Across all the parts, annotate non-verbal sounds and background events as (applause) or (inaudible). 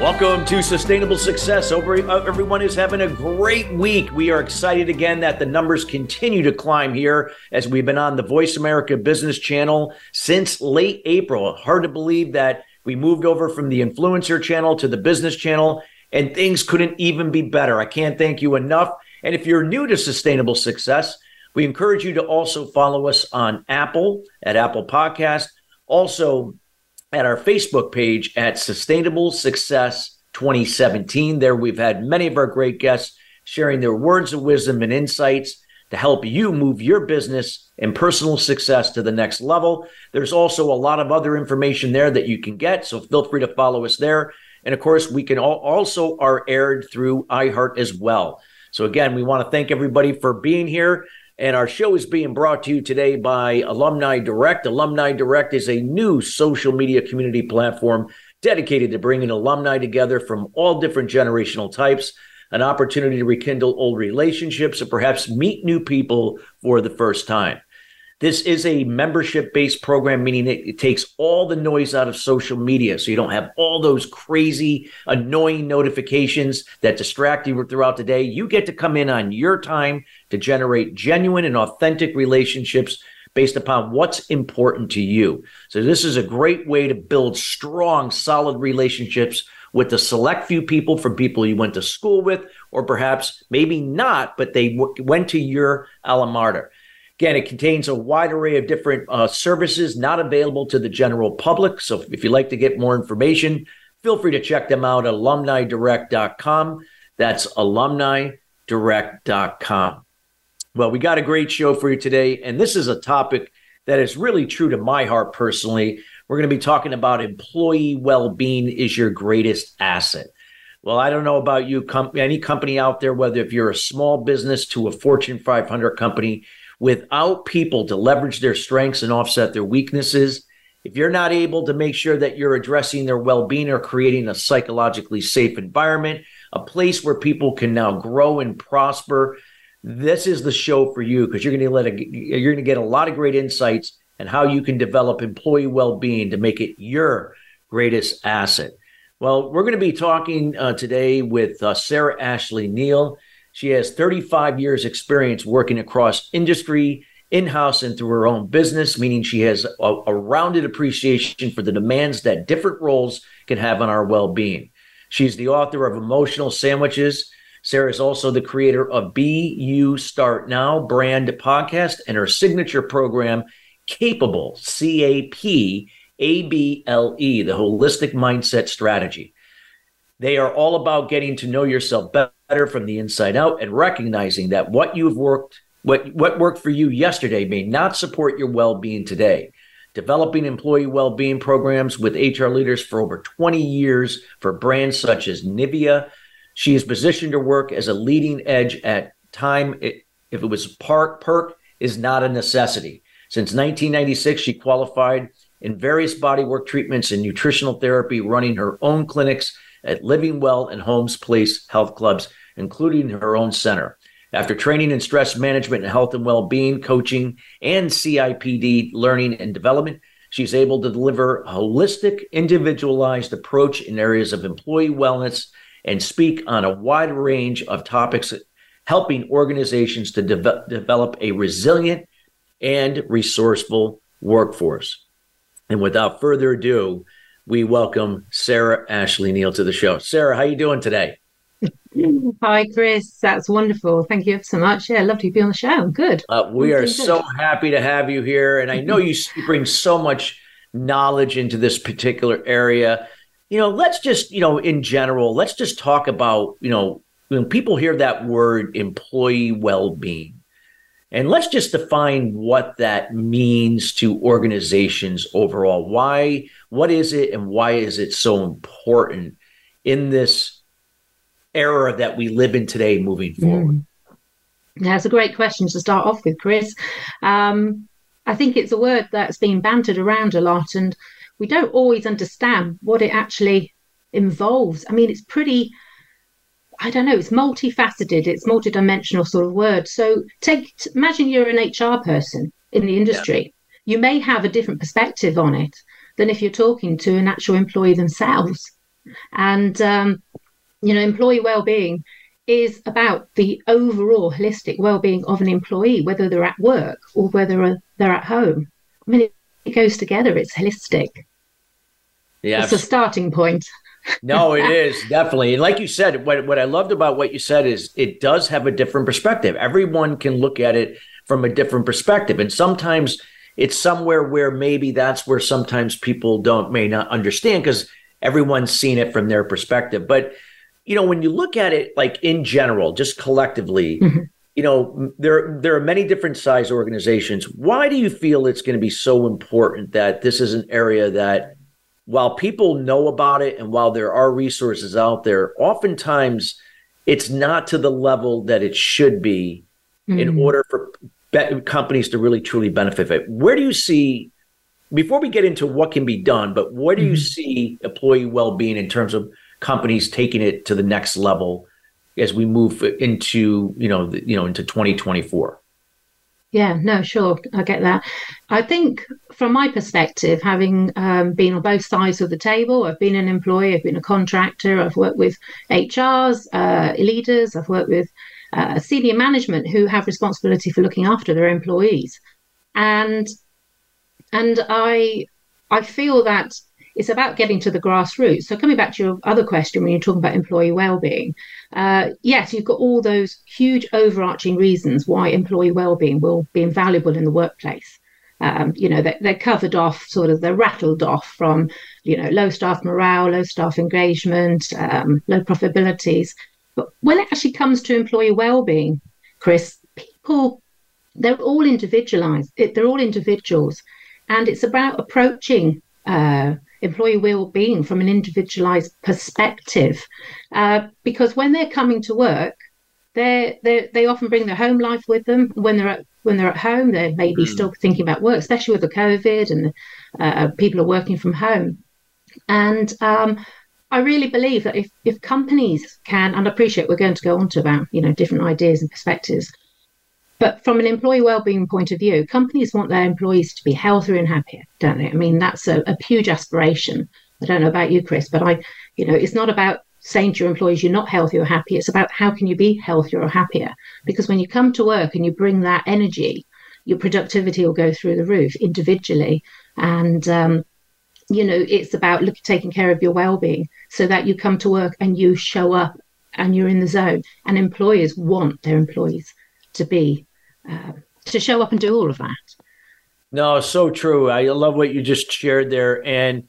Welcome to Sustainable Success. Over, uh, everyone is having a great week. We are excited again that the numbers continue to climb here as we've been on the Voice America Business Channel since late April. Hard to believe that we moved over from the influencer channel to the business channel, and things couldn't even be better. I can't thank you enough. And if you're new to Sustainable Success, we encourage you to also follow us on Apple at Apple Podcast. Also, at our Facebook page at Sustainable Success 2017. There we've had many of our great guests sharing their words of wisdom and insights to help you move your business and personal success to the next level. There's also a lot of other information there that you can get, so feel free to follow us there. And of course, we can all also are aired through iHeart as well. So again, we want to thank everybody for being here. And our show is being brought to you today by Alumni Direct. Alumni Direct is a new social media community platform dedicated to bringing alumni together from all different generational types, an opportunity to rekindle old relationships and perhaps meet new people for the first time. This is a membership based program, meaning it, it, takes all the noise out of social media. So you don't have all those crazy, annoying notifications that distract you throughout the day. You get to come in on your time to generate genuine and authentic relationships based upon what's important to you. So this is a great way to build strong, solid relationships with the select few people from people you went to school with, or perhaps maybe not, but they w- went to your alma mater. Again, it contains a wide array of different uh, services not available to the general public. So if you'd like to get more information, feel free to check them out at alumnidirect.com. That's alumnidirect.com. Well, we got a great show for you today, and this is a topic that is really true to my heart personally. We're going to be talking about employee well being is your greatest asset. Well, I don't know about you, com- any company out there, whether if you're a small business to a Fortune 500 company, without people to leverage their strengths and offset their weaknesses, if you're not able to make sure that you're addressing their well being or creating a psychologically safe environment, a place where people can now grow and prosper, this is the show for you because you're going to let a, you're going to get a lot of great insights and how you can develop employee well being to make it your greatest asset. Well, we're going to be talking uh, today with uh, Sarah Ashley Neal. She has 35 years experience working across industry, in-house and through her own business, meaning she has a, a rounded appreciation for the demands that different roles can have on our well-being. She's the author of Emotional Sandwiches. Sarah is also the creator of You Start Now brand podcast and her signature program, Capable, C A P A B L E, the holistic mindset strategy. They are all about getting to know yourself better from the inside out and recognizing that what you've worked what what worked for you yesterday may not support your well-being today. Developing employee well-being programs with hr leaders for over 20 years for brands such as nivea. She is positioned to work as a leading edge at time. It, if it was park, perk is not a necessity. Since 1996 she qualified in various bodywork treatments and nutritional therapy running her own clinics at living well and Holmes Place health clubs including her own center. After training in stress management and health and well being, coaching, and CIPD learning and development, she's able to deliver a holistic, individualized approach in areas of employee wellness and speak on a wide range of topics, helping organizations to de- develop a resilient and resourceful workforce. And without further ado, we welcome Sarah Ashley Neal to the show. Sarah, how are you doing today? Hi, Chris. That's wonderful. Thank you so much. Yeah, love to be on the show. Good. Uh, we are so happy to have you here. And I know you bring so much knowledge into this particular area. You know, let's just, you know, in general, let's just talk about, you know, when people hear that word employee well being, and let's just define what that means to organizations overall. Why, what is it, and why is it so important in this era that we live in today moving forward? Mm. That's a great question to start off with, Chris. Um, I think it's a word that's been bantered around a lot, and we don't always understand what it actually involves. I mean, it's pretty, I don't know, it's multifaceted, it's multidimensional sort of word. So take, imagine you're an HR person in the industry. Yeah. You may have a different perspective on it than if you're talking to an actual employee themselves. And, um, you know, employee well-being is about the overall holistic well-being of an employee, whether they're at work or whether they're at home. I mean, it, it goes together. It's holistic. Yeah, it's a starting point. No, it is definitely. And like you said, what what I loved about what you said is it does have a different perspective. Everyone can look at it from a different perspective, and sometimes it's somewhere where maybe that's where sometimes people don't may not understand because everyone's seen it from their perspective. But you know, when you look at it like in general, just collectively, mm-hmm. you know, there there are many different size organizations. Why do you feel it's going to be so important that this is an area that while people know about it and while there are resources out there, oftentimes it's not to the level that it should be mm-hmm. in order for be- companies to really truly benefit it. Where do you see before we get into what can be done, but where do mm-hmm. you see employee well-being in terms of companies taking it to the next level as we move into you know you know into 2024 yeah no sure i get that. I think from my perspective having um, been on both sides of the table i've been an employee i've been a contractor i've worked with hrs uh, leaders i've worked with uh, senior management who have responsibility for looking after their employees. And and i i feel that it's about getting to the grassroots. So coming back to your other question, when you're talking about employee well-being, uh, yes, you've got all those huge overarching reasons why employee well-being will be invaluable in the workplace. Um, you know, they're, they're, covered off, sort of, they're rattled off from, you know, low staff morale, low staff engagement, um, low profitabilities. But when it actually comes to employee well-being, Chris, people, they're all individualized. They're all individuals, and it's about approaching uh, employee well-being from an individualized perspective. Uh, because when they're coming to work they they they often bring their home life with them. When they're at when they're at home they may be mm. still thinking about work especially with the covid and uh, people are working from home. And um, I really believe that if, if companies can, and I appreciate we're going to go on to about you know different ideas and perspectives, but from an employee well-being point of view, companies want their employees to be healthier and happier, don't they? I mean, that's a, a huge aspiration. I don't know about you, Chris, but I, you know, it's not about saying to your employees you're not healthy or happy. It's about how can you be healthier or happier? Because when you come to work and you bring that energy, your productivity will go through the roof individually. And um, you know, it's about look, taking care of your well-being so that you come to work and you show up and you're in the zone. And employers want their employees to be uh, to show up and do all of that. No, so true. I love what you just shared there, and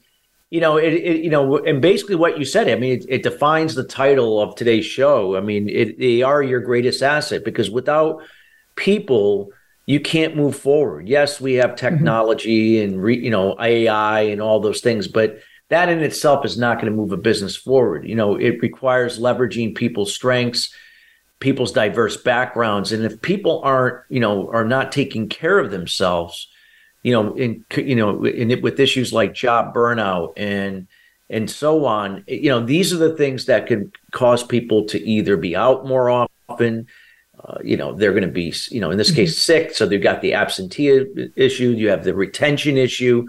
you know, it, it you know, and basically what you said. I mean, it, it defines the title of today's show. I mean, it, they are your greatest asset because without people, you can't move forward. Yes, we have mm-hmm. technology mm-hmm. and re, you know AI and all those things, but that in itself is not going to move a business forward. You know, it requires leveraging people's strengths people's diverse backgrounds. And if people aren't you know are not taking care of themselves you know in you know in, with issues like job burnout and and so on you know these are the things that could cause people to either be out more often uh, you know they're going to be you know in this case mm-hmm. sick. So they've got the absentee issue you have the retention issue.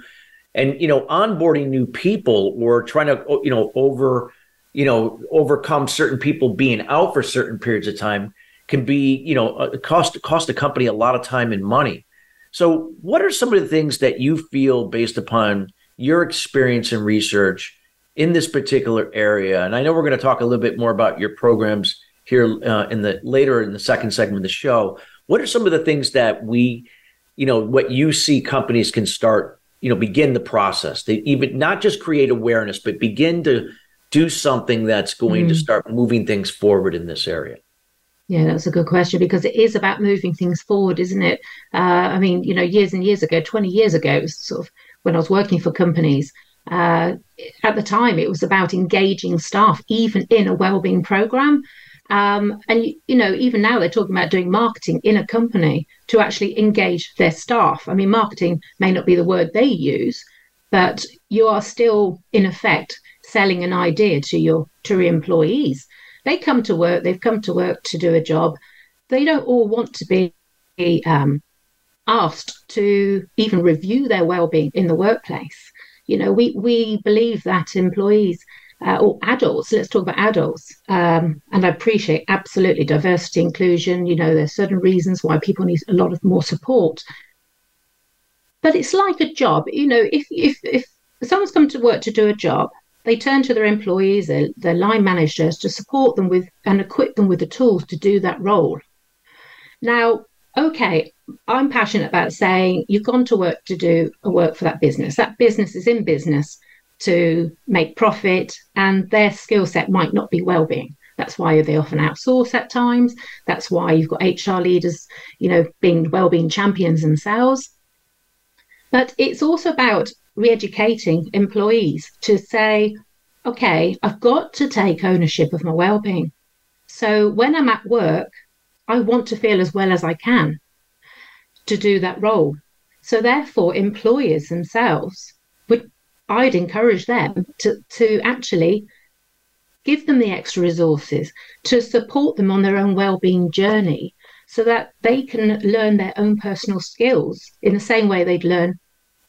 And you know onboarding new people or trying to you know over you know, overcome certain people being out for certain periods of time can be, you know, cost cost a company a lot of time and money. So, what are some of the things that you feel based upon your experience and research in this particular area? And I know we're going to talk a little bit more about your programs here uh, in the later in the second segment of the show. What are some of the things that we, you know, what you see companies can start, you know, begin the process? They even not just create awareness, but begin to do something that's going mm. to start moving things forward in this area? Yeah, that's a good question because it is about moving things forward, isn't it? Uh, I mean, you know, years and years ago, 20 years ago, it was sort of when I was working for companies, uh, at the time, it was about engaging staff, even in a well-being program. Um, and you know, even now they're talking about doing marketing in a company to actually engage their staff. I mean, marketing may not be the word they use, but you are still in effect selling an idea to your to your employees. They come to work. They've come to work to do a job. They don't all want to be um, asked to even review their well-being in the workplace. You know, we we believe that employees uh, or adults, let's talk about adults. Um, and I appreciate absolutely diversity, inclusion. You know, there's certain reasons why people need a lot of more support. But it's like a job. You know, if if if someone's come to work to do a job, they turn to their employees, their, their line managers, to support them with and equip them with the tools to do that role. Now, okay, I'm passionate about saying you've gone to work to do a work for that business. That business is in business to make profit, and their skill set might not be well-being. That's why they often outsource at times. That's why you've got HR leaders, you know, being well-being champions themselves. But it's also about re-educating employees to say, okay, I've got to take ownership of my well-being. So when I'm at work, I want to feel as well as I can to do that role. So therefore, employers themselves would I'd encourage them to, to actually give them the extra resources to support them on their own well-being journey so that they can learn their own personal skills in the same way they'd learn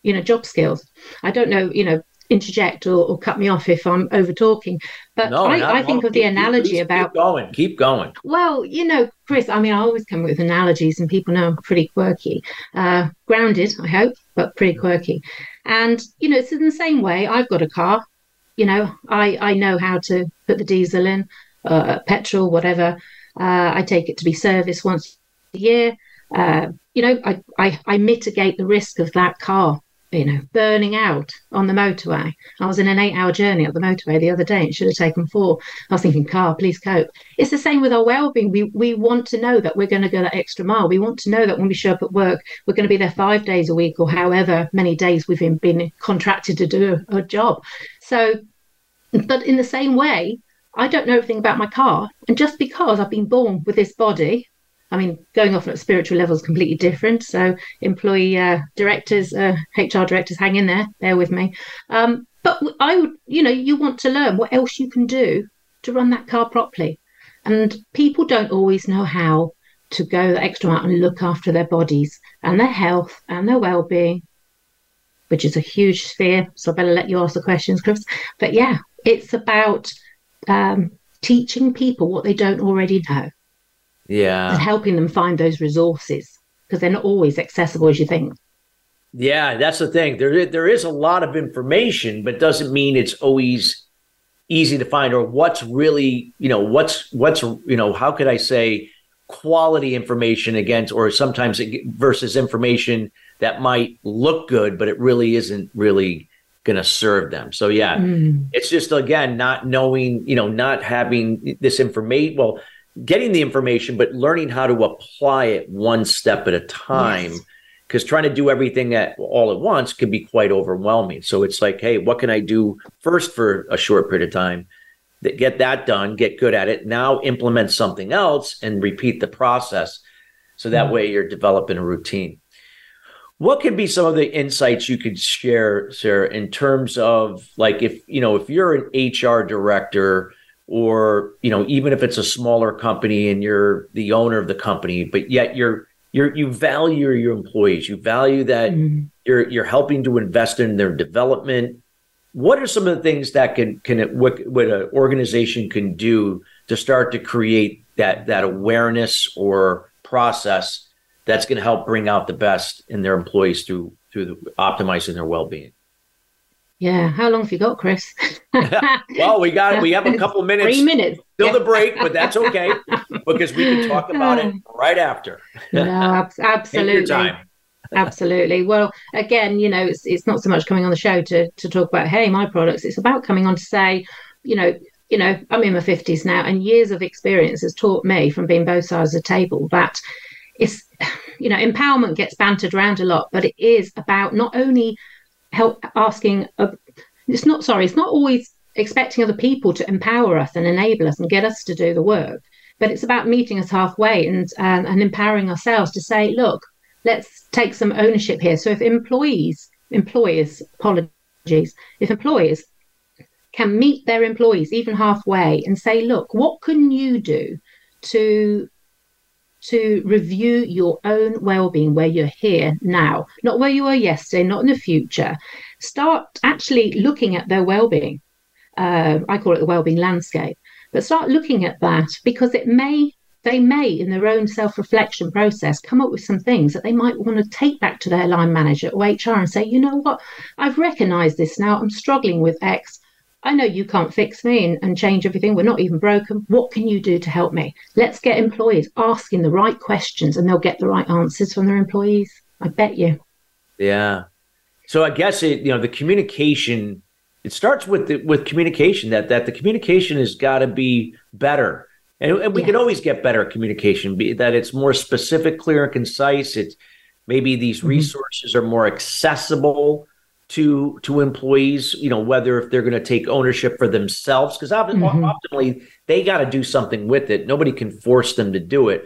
you know job skills i don't know you know interject or, or cut me off if i'm over talking but no, I, I think of the keep, analogy keep, about keep going keep going well you know chris i mean i always come with analogies and people know i'm pretty quirky uh, grounded i hope but pretty quirky and, you know, it's in the same way. I've got a car, you know, I, I know how to put the diesel in, uh, petrol, whatever. Uh, I take it to be serviced once a year. Uh, you know, I, I, I mitigate the risk of that car you know, burning out on the motorway. I was in an eight hour journey up the motorway the other day. It should have taken four. I was thinking, car, please cope. It's the same with our well-being. We we want to know that we're going to go that extra mile. We want to know that when we show up at work, we're going to be there five days a week or however many days we've been, been contracted to do a, a job. So, but in the same way, I don't know everything about my car. And just because I've been born with this body, I mean, going off at spiritual level is completely different. So, employee uh, directors, uh, HR directors, hang in there, bear with me. Um, but I would, you know, you want to learn what else you can do to run that car properly. And people don't always know how to go the extra mile and look after their bodies and their health and their well being, which is a huge sphere. So, I better let you ask the questions, Chris. But yeah, it's about um, teaching people what they don't already know yeah. And helping them find those resources because they're not always accessible as you think. Yeah, that's the thing. There, there is a lot of information, but doesn't mean it's always easy to find or what's really, you know, what's, what's, you know, how could I say quality information against, or sometimes versus information that might look good, but it really isn't really going to serve them. So yeah, mm. it's just again not knowing, you know, not having this information. Well, getting the information, but learning how to apply it one step at a time. Because yes. trying to do everything at all at once can be quite overwhelming. So it's like, hey, what can I do first for a short period of time? That get that done, get good at it. Now implement something else and repeat the process. So that mm-hmm. way you're developing a routine. What could be some of the insights you could share, Sarah, in terms of like if you know if you're an HR director or you know even if it's a smaller company and you're the owner of the company but yet you're you're you value your employees. You value that mm-hmm. you're you're helping to invest in their development. What are some of the things that can can it, what, what an organization can do to start to create that that awareness or process that's going to help bring out the best in their employees through through the, optimizing their well-being yeah. How long have you got, Chris? (laughs) well, we got we have a couple minutes. Three minutes. Still the break, but that's okay because we can talk about it (laughs) right after. no, (laughs) absolutely. absolutely. Well, again, you know, it's it's not so much coming on the show to to talk about hey my products. It's about coming on to say, you know, you know, I'm in my fifties now, and years of experience has taught me from being both sides of the table that it's, (sighs) you know, empowerment gets bantered around a lot, but it is about not only help asking it's not sorry it's not always expecting other people to empower us and enable us and get us to do the work but it's about meeting us halfway and and empowering ourselves to say, look, let's take some ownership here. So if employees, employers, apologies, if employers can meet their employees even halfway and say, look, what can you do to to review your own well-being where you're here now not where you were yesterday not in the future. Start actually looking at their well-being. Uh, i call it the well-being landscape. But start looking at that because it may they may in their own self-reflection process come up with some things that they might want to take back to their line manager or hr and say you know what? I've recognized this now. I'm struggling with x I know you can't fix me and, and, change everything. We're not even broken. What can you do to help me? Let's get employees asking the right questions and they'll get the right answers from their employees. I bet you. Yeah. So I guess it, you know, the communication, it starts with the, with communication that, that the communication has got to be better. And, and we can always get better communication, be that it's more specific, clear and concise. It's maybe these mm-hmm. resources are more accessible to to employees you know whether if they're going to take ownership for themselves because mm-hmm. optimally they got to do something with it nobody can force them to do it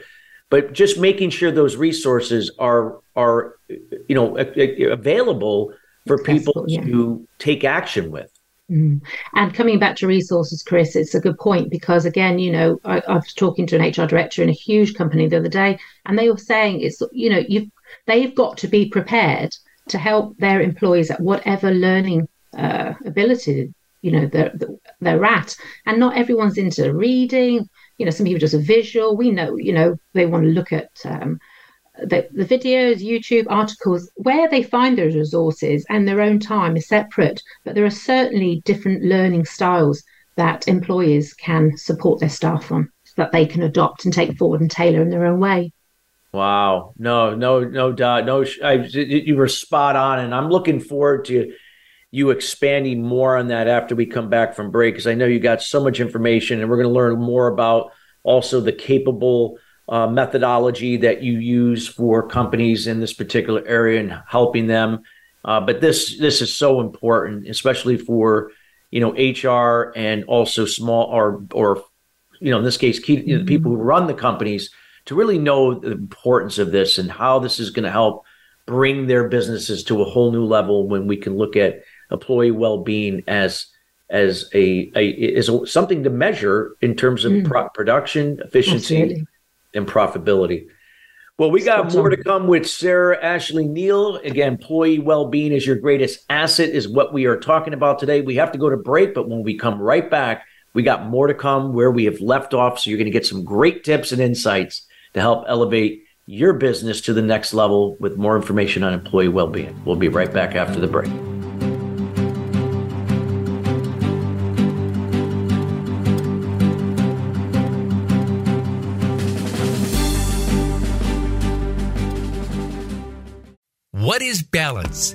but just making sure those resources are are you know available for people yeah. to take action with mm. And coming back to resources, Chris, it's a good point because again, you know, I, I, was talking to an HR director in a huge company the other day, and they were saying it's you know you've they've got to be prepared to help their employees at whatever learning uh, ability you know they're, they're at. And not everyone's into reading. You know some people just a visual. We know you know they want to look at um, the, the videos youtube articles. Where they find those resources and their own time is separate but there are certainly different learning styles that employers can support their staff on that they can adopt and take forward and tailor in their own way Wow. No, no, no doubt. No, I, you were spot on. And I'm looking forward to you expanding more on that after we come back from break, because I know you got so much information and we're going to learn more about also the capable uh, methodology that you use for companies in this particular area and helping them. Uh, but this this is so important, especially for you know HR and also small or or you know in this case key, you know, people who run the companies to really know the importance of this and how this is going to help bring their businesses to a whole new level when we can look at employee well-being as as a, a is something to measure in terms of mm. pro- production efficiency Absolutely. and profitability well we got more to come with sarah ashley neal again employee well-being is your greatest asset is what we are talking about today we have to go to break but when we come right back we got more to come where we have left off so you're going to get some great tips and insights to help elevate your business to the next level with more information on employee well-being. We'll be right back after the break. What is balance?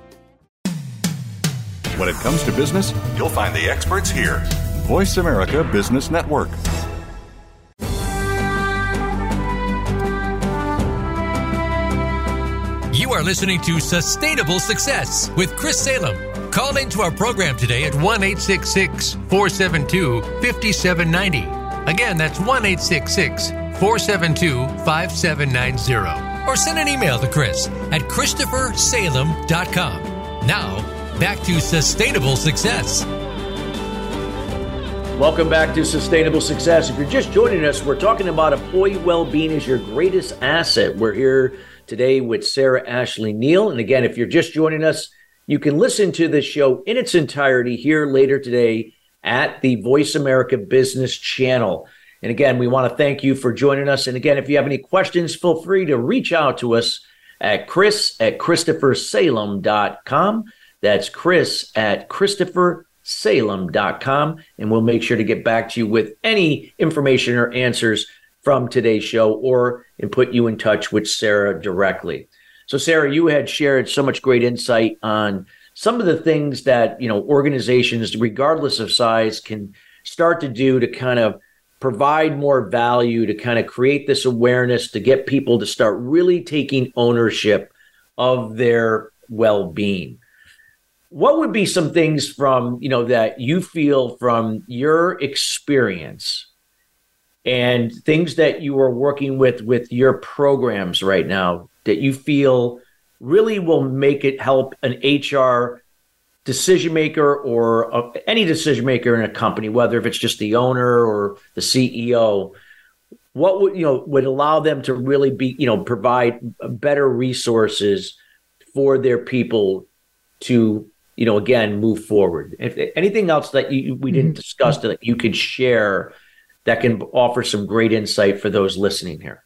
When it comes to business, you'll find the experts here. Voice America Business Network. You are listening to Sustainable Success with Chris Salem. Call into our program today at 1 472 5790. Again, that's 1 472 5790. Or send an email to Chris at ChristopherSalem.com. Now, back to sustainable success. Welcome back to Sustainable Success. If you're just joining us, we're talking about employee well being is your greatest asset. We're here today with Sarah Ashley Neal. And again, if you're just joining us, you can listen to this show in its entirety here later today at the Voice America Business Channel. And again, we want to thank you for joining us. And again, if you have any questions, feel free to reach out to us at chris at christophersalem.com. That's chris at christopher salem.com. And we'll make sure to get back to you with any information or answers from today's show or and put you in touch with Sarah directly. So Sarah, you had shared so much great insight on some of the things that, you know, organizations regardless of size can start to do to kind of provide more value to kind of create this awareness to get people to start really taking ownership of their well-being what would be some things from you know that you feel from your experience and things that you are working with with your programs right now that you feel really will make it help an HR decision maker or uh, any decision maker in a company whether if it's just the owner or the CEO what would you know would allow them to really be you know provide better resources for their people to you know, again, move forward. If anything else that you, we didn't mm-hmm. discuss that you could share that can offer some great insight for those listening here.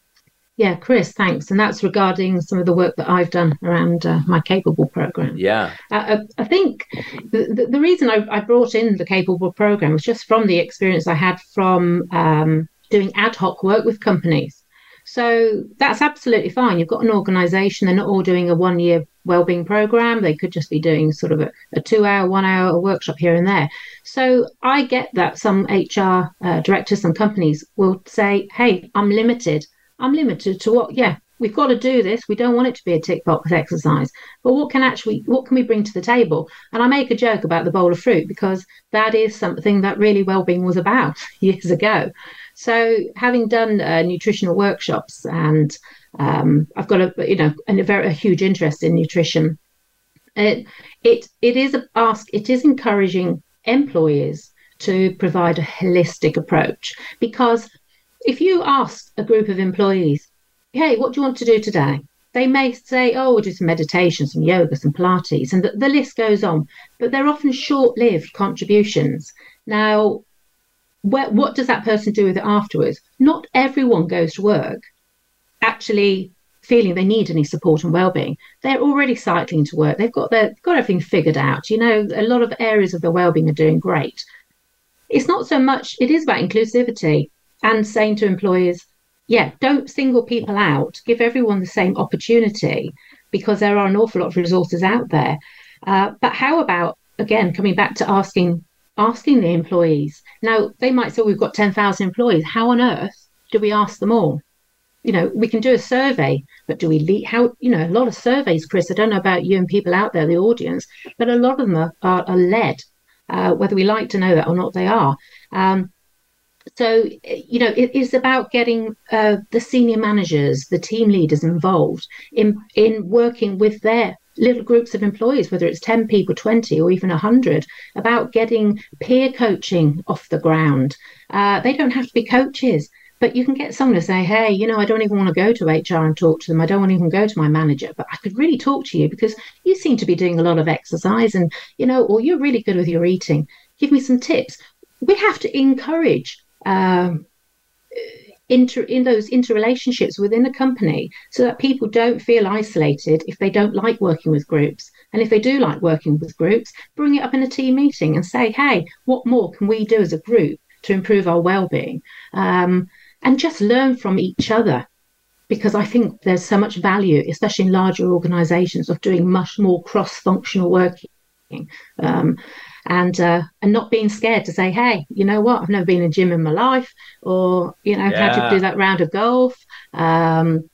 Yeah, Chris, thanks. And that's regarding some of the work that I've done around uh, my Capable program. Yeah. Uh, uh I think the, the reason I, I, brought in the Capable program was just from the experience I had from um, doing ad hoc work with companies. So that's absolutely fine. You've got an organization, they're not all doing a one year wellbeing program. They could just be doing sort of a, a two hour, one hour workshop here and there. So I get that some HR uh, directors some companies will say, hey, I'm limited. I'm limited to what? Yeah, we've got to do this. We don't want it to be a tick box exercise. But what can actually, what can we bring to the table? And I make a joke about the bowl of fruit because that is something that really well-being was about (laughs) years ago. So, having done uh, nutritional workshops, and um, I've got a you know a very a huge interest in nutrition. It it it is a ask. It is encouraging employers to provide a holistic approach because if you ask a group of employees, "Hey, what do you want to do today?" They may say, "Oh, we'll do some meditation, some yoga, some Pilates," and the, the list goes on. But they're often short-lived contributions. Now, what does that person do with it afterwards? Not everyone goes to work actually feeling they need any support and well-being. They're already cycling to work. They've got their got everything figured out. You know, a lot of areas of their well-being are doing great. It's not so much. It is about inclusivity and saying to employers, yeah, don't single people out. Give everyone the same opportunity because there are an awful lot of resources out there. Uh, but how about again coming back to asking asking the employees. Now, they might say, we've got 10,000 employees. How on earth do we ask them all? You know, we can do a survey, but do we lead? How, you know, a lot of surveys, Chris, I don't know about you and people out there, the audience, but a lot of them are, are, are led, uh, whether we like to know that or not, they are. Um, so, you know, it is about getting uh, the senior managers, the team leaders involved in in working with their little groups of employees, whether it's 10 people, 20, or even 100, about getting peer coaching off the ground. Uh, they don't have to be coaches, but you can get someone to say, hey, you know, I don't even want to go to HR and talk to them. I don't want to even go to my manager, but I could really talk to you because you seem to be doing a lot of exercise and, you know, or you're really good with your eating. Give me some tips. We have to encourage. Um, inter in those interrelationships within a company so that people don't feel isolated if they don't like working with groups and if they do like working with groups bring it up in a team meeting and say hey what more can we do as a group to improve our well-being um, and just learn from each other because I think there's so much value, especially in larger organizations, of doing much more cross-functional working. Um, and uh, and not being scared to say, hey, you know what? I've never been in a gym in my life, or you know, yeah. had to do that round of golf. Um,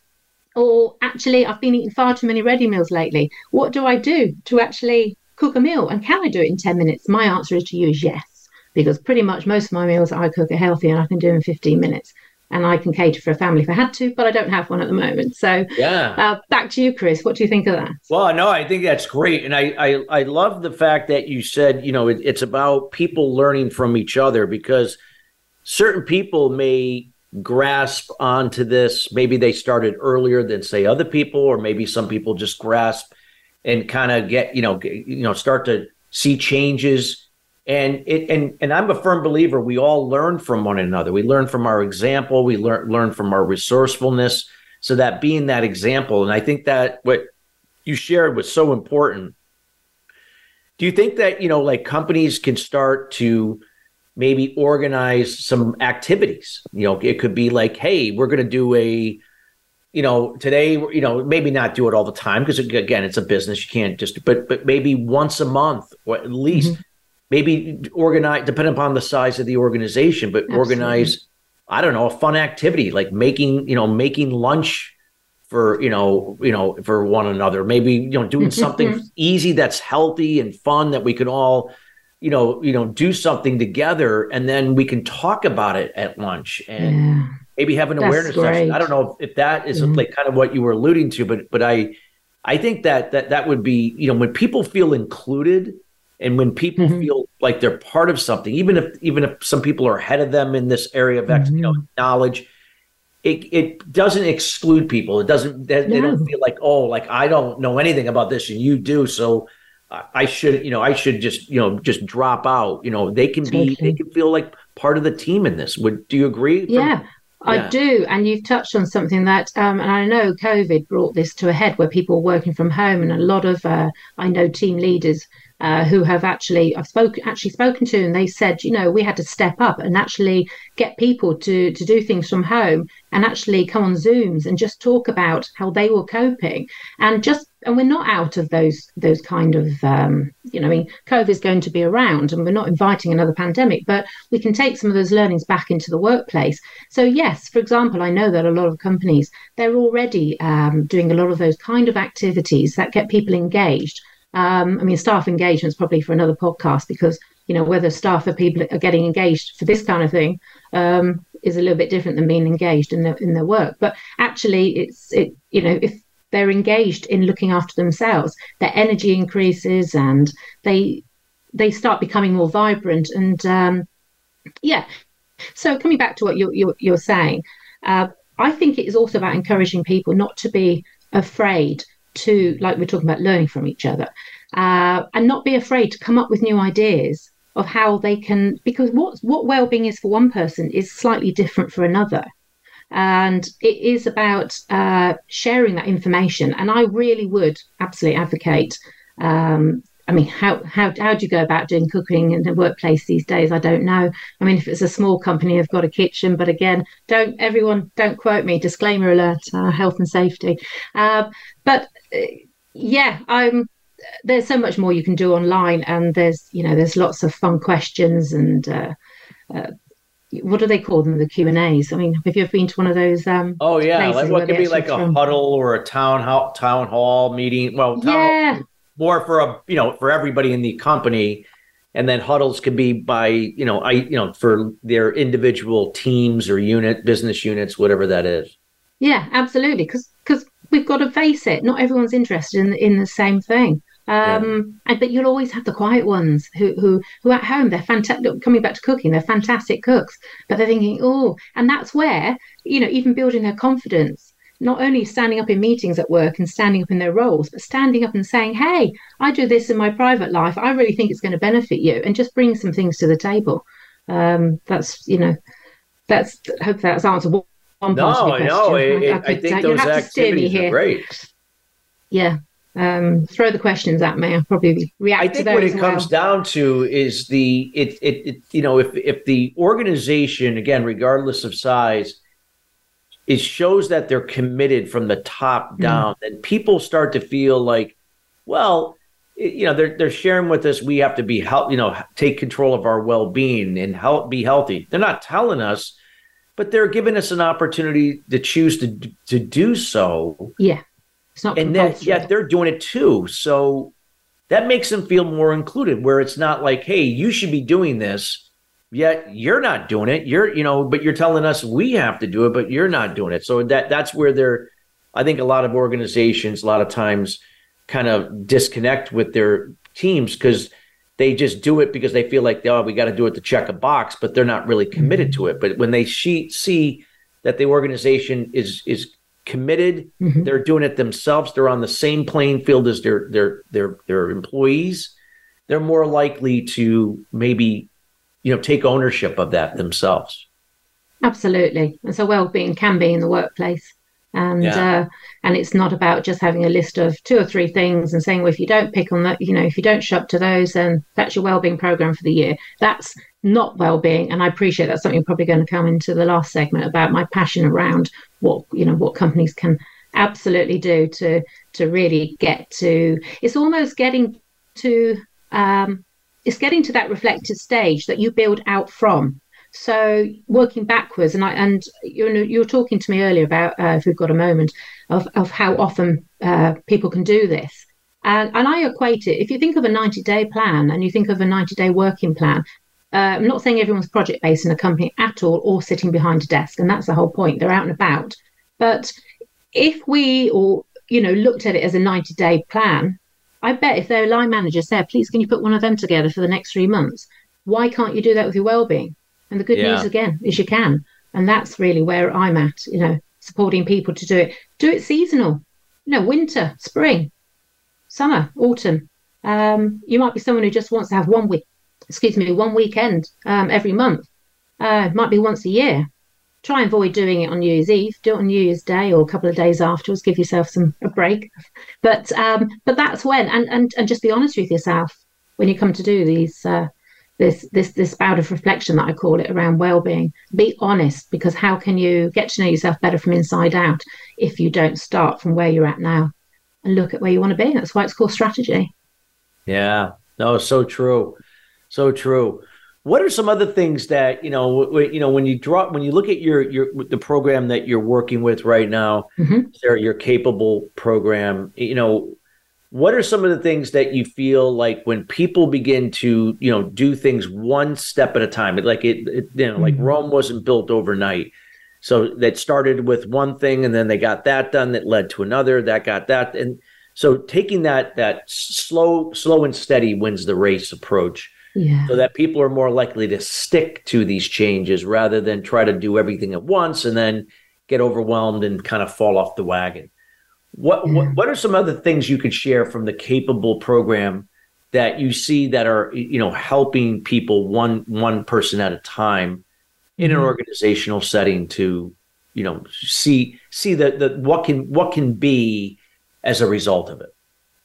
or actually, I've been eating far too many ready meals lately. What do I do to actually cook a meal? And can I do it in 10 minutes? My answer is to you is yes, because pretty much most of my meals I cook are healthy and I can do in 15 minutes. And I can cater for a family if I had to, but I don't have one at the moment. So yeah, uh, back to you, Chris. What do you think of that? Well, no, I think that's great, and I I, I love the fact that you said you know it, it's about people learning from each other because certain people may grasp onto this. Maybe they started earlier than say other people, or maybe some people just grasp and kind of get you know get, you know start to see changes and it and and I'm a firm believer we all learn from one another. We learn from our example, we learn learn from our resourcefulness. So that being that example, and I think that what you shared was so important. Do you think that, you know, like companies can start to maybe organize some activities? You know, it could be like, hey, we're going to do a you know today you know maybe not do it all the time because again it's a business you can't just but but maybe once a month or at least mm-hmm maybe organize depending upon the size of the organization but Absolutely. organize i don't know a fun activity like making you know making lunch for you know you know for one another maybe you know doing (laughs) something easy that's healthy and fun that we can all you know you know do something together and then we can talk about it at lunch and yeah. maybe have an that's awareness great. session i don't know if, if that is mm-hmm. like kind of what you were alluding to but but i i think that that that would be you know when people feel included and when people mm-hmm. feel like they're part of something even if even if some people are ahead of them in this area of mm-hmm. you know, mm-hmm. knowledge it, it doesn't exclude people it doesn't they, no. they, don't feel like oh like i don't know anything about this and you do so i should you know i should just you know just drop out you know they can be they can feel like part of the team in this would do you agree yeah From, I do, and you've touched on something that, um, and I know COVID brought this to a head where people are working from home, and a lot of uh, I know team leaders uh, who have actually I've spoken actually spoken to, and they said, you know, we had to step up and actually get people to to do things from home and actually come on Zooms and just talk about how they were coping, and just and we're not out of those those kind of um, you know, I mean, COVID is going to be around, and we're not inviting another pandemic, but we can take some of those learnings back into the workplace. So yes, for example, I know that a lot of companies they're already um, doing a lot of those kind of activities that get people engaged um, I mean, staff engagement is probably for another podcast because you know whether staff or people are getting engaged for this kind of thing um, is a little bit different than being engaged in their in their work. But actually, it's it you know if they're engaged in looking after themselves, their energy increases and they they start becoming more vibrant and um, yeah. So coming back to what you're you're, you're saying, uh, I think it is also about encouraging people not to be afraid to, like we're talking about, learning from each other, uh, and not be afraid to come up with new ideas of how they can, because what what well-being is for one person is slightly different for another, and it is about uh, sharing that information. And I really would absolutely advocate. Um, I mean, how how how do you go about doing cooking in the workplace these days? I don't know. I mean, if it's a small company, I've got a kitchen, but again, don't everyone don't quote me. Disclaimer alert: uh, health and safety. Uh, but yeah, I'm. There's so much more you can do online, and there's you know there's lots of fun questions and uh, uh, what do they call them? The Q and A's. I mean, have you ever been to one of those? Um, oh yeah, like what could be like a from... huddle or a town hall town hall meeting? Well, yeah, hall, more for a you know for everybody in the company, and then huddles could be by you know I you know for their individual teams or unit business units, whatever that is. Yeah, absolutely. Because because we've got to face it. Not everyone's interested in in the same thing. Um, yeah. and, but you'll always have the quiet ones who who who at home they're fantastic. Coming back to cooking, they're fantastic cooks, but they're thinking, oh, and that's where you know even building their confidence. Not only standing up in meetings at work and standing up in their roles, but standing up and saying, "Hey, I do this in my private life. I really think it's going to benefit you," and just bring some things to the table. Um, that's you know, that's hope that's answered one no, part of the no, it, I, I, I think those activities are great. Yeah. Um, throw the questions at me. I'll probably react. I think what it comes down to is the it, it, it you know if if the organization again regardless of size it shows that they're committed from the top mm. down, mm. then people start to feel like, well, you know, they're they're sharing with us we have to be help, you know, take control of our well being and help be healthy. They're not telling us but they're giving us an opportunity to choose to to do so. Yeah, it's not. And that yet they're doing it too. So that makes them feel more included. Where it's not like, hey, you should be doing this. Yet you're not doing it. You're, you know, but you're telling us we have to do it, but you're not doing it. So that that's where they're I think a lot of organizations a lot of times kind of disconnect with their teams because they just do it because they feel like oh we got to do it to check a box, but they're not really committed to it. But when they see, see that the organization is is committed, mm-hmm. they're doing it themselves, they're on the same playing field as their their their their employees, they're more likely to maybe you know take ownership of that themselves. Absolutely, and so well-being can be in the workplace and yeah. uh, and it's not about just having a list of two or three things and saying well if you don't pick on that you know if you don't show up to those then that's your well-being program for the year that's not well-being and i appreciate that's something probably going to come into the last segment about my passion around what you know what companies can absolutely do to to really get to it's almost getting to um it's getting to that reflective stage that you build out from so working backwards, and I and you know you were talking to me earlier about uh, if we've got a moment of of how often uh, people can do this, and and I equate it. If you think of a ninety day plan and you think of a ninety day working plan, uh, I'm not saying everyone's project based in a company at all or sitting behind a desk, and that's the whole point. They're out and about. But if we or you know looked at it as a 90 day plan, I bet if their line manager said, "Please, can you put one of them together for the next three months?" Why can't you do that with your well-being? And the good yeah. news again is you can. And that's really where I'm at, you know, supporting people to do it. Do it seasonal, you know, winter, spring, summer, autumn. Um, you might be someone who just wants to have one week, excuse me, one weekend um, every month. Uh, it might be once a year. Try and avoid doing it on New Year's Eve. Do it on New Year's Day or a couple of days afterwards. Give yourself some a break. But um, but that's when, and, and and just be honest with yourself when you come to do these uh, this this this bout of reflection that I call it around well-being. Be honest, because how can you get to know yourself better from inside out if you don't start from where you're at now and look at where you want to be? That's why it's called strategy. Yeah, no, so true, so true. What are some other things that you know? W- you know, when you draw, when you look at your your the program that you're working with right now, mm-hmm. your capable program. You know, what are some of the things that you feel like when people begin to you know do things one step at a time like it, it you know mm-hmm. like rome wasn't built overnight so that started with one thing and then they got that done that led to another that got that and so taking that that slow slow and steady wins the race approach yeah. so that people are more likely to stick to these changes rather than try to do everything at once and then get overwhelmed and kind of fall off the wagon what, yeah. what what are some other things you could share from the capable program that you see that are you know helping people one one person at a time in mm-hmm. an organizational setting to you know see see that the what can what can be as a result of it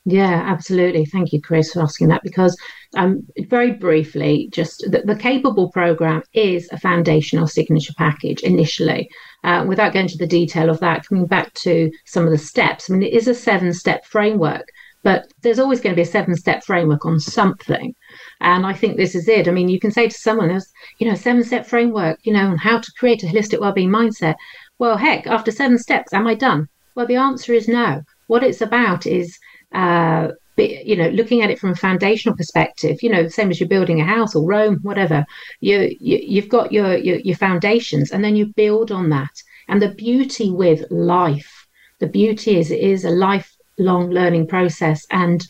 yeah, absolutely. Thank you, Chris, for asking that because um, very briefly, just the, the, Capable program is a foundational signature package initially. Uh, without going into the detail of that, coming back to some of the steps, I mean, it is a seven step framework, but there's always going to be a seven step framework on something. And I think this is it. I mean, you can say to someone, there's, you know, seven step framework, you know, on how to create a holistic well-being mindset. Well, heck, after seven steps, am I done? Well, the answer is no. What it's about is uh, you know, looking at it from a foundational perspective, you know, same as you're building a house or Rome, whatever, you, you you've got your, your your foundations, and then you build on that. And the beauty with life, the beauty is it is a lifelong learning process, and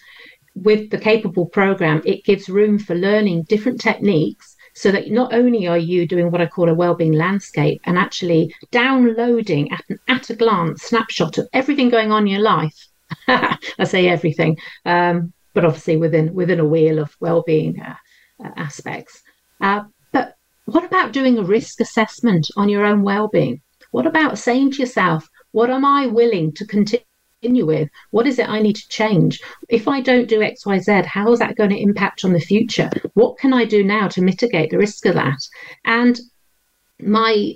with the capable program, it gives room for learning different techniques so that not only are you doing what I call a well-being landscape and actually downloading at, an, at a glance snapshot of everything going on in your life (laughs) I say everything, um, but obviously within within a wheel of well-being uh, uh, aspects. Uh, but what about doing a risk assessment on your own well-being? What about saying to yourself, "What am I willing to continue with? What is it I need to change? If I don't do X, Y, Z, how is that going to impact on the future? What can I do now to mitigate the risk of that?" And my,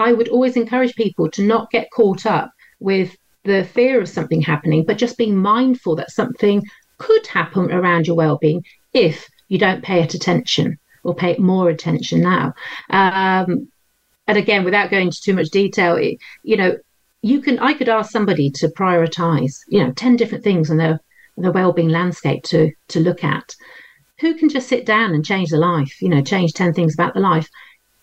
I would always encourage people to not get caught up with the fear of something happening, but just being mindful that something could happen around your well-being if you don't pay it attention or pay it more attention now. Um, and again, without going into too much detail, it, you know, you can I could ask somebody to prioritize, you know, ten different things in their their well-being landscape to to look at. who can just sit down and change the life, you know, change 10 things about the life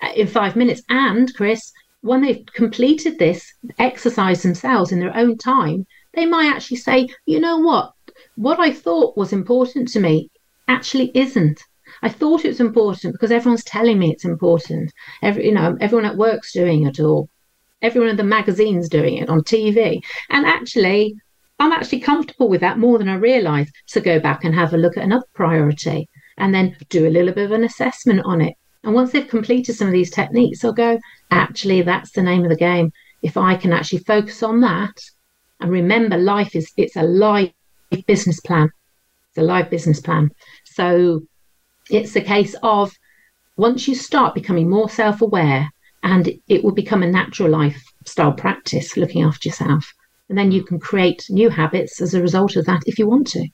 uh, in five minutes? And Chris, when they've completed this exercise themselves in their own time, they might actually say, you know what? What I thought was important to me actually isn't. I thought it was important because everyone's telling me it's important. Every, you know, everyone at work's doing it, or everyone in the magazine's doing it on TV. And actually, I'm actually comfortable with that more than I realised. So go back and have a look at another priority, and then do a little bit of an assessment on it. And once they've completed some of these techniques, they'll go, actually, that's the name of the game. If I can actually focus on that and remember, life is it's a live business plan. It's a live business plan. So it's a case of once you start becoming more self aware, and it will become a natural lifestyle practice looking after yourself. And then you can create new habits as a result of that if you want to.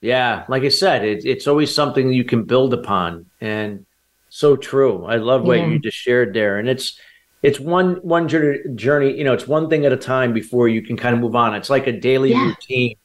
Yeah, like I said, it, it's always something you can build upon, and so true. I love what yeah. you just shared there, and it's it's one one journey. You know, it's one thing at a time before you can kind of move on. It's like a daily yeah. routine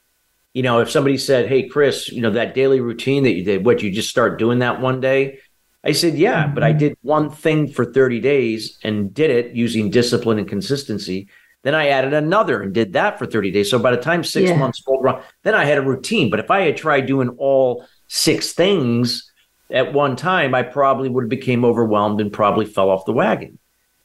you know, if somebody said, Hey, Chris, you know, that daily routine that you did, what you just start doing that one day? I said, Yeah, but I mm-hmm. did one thing for 30 days and did it using discipline and consistency. Then I added another and did that for 30 days. So by the time six yeah. months rolled around, then I had a routine. But if I had tried doing all six things at one time, I probably would have became overwhelmed and probably fell off the wagon.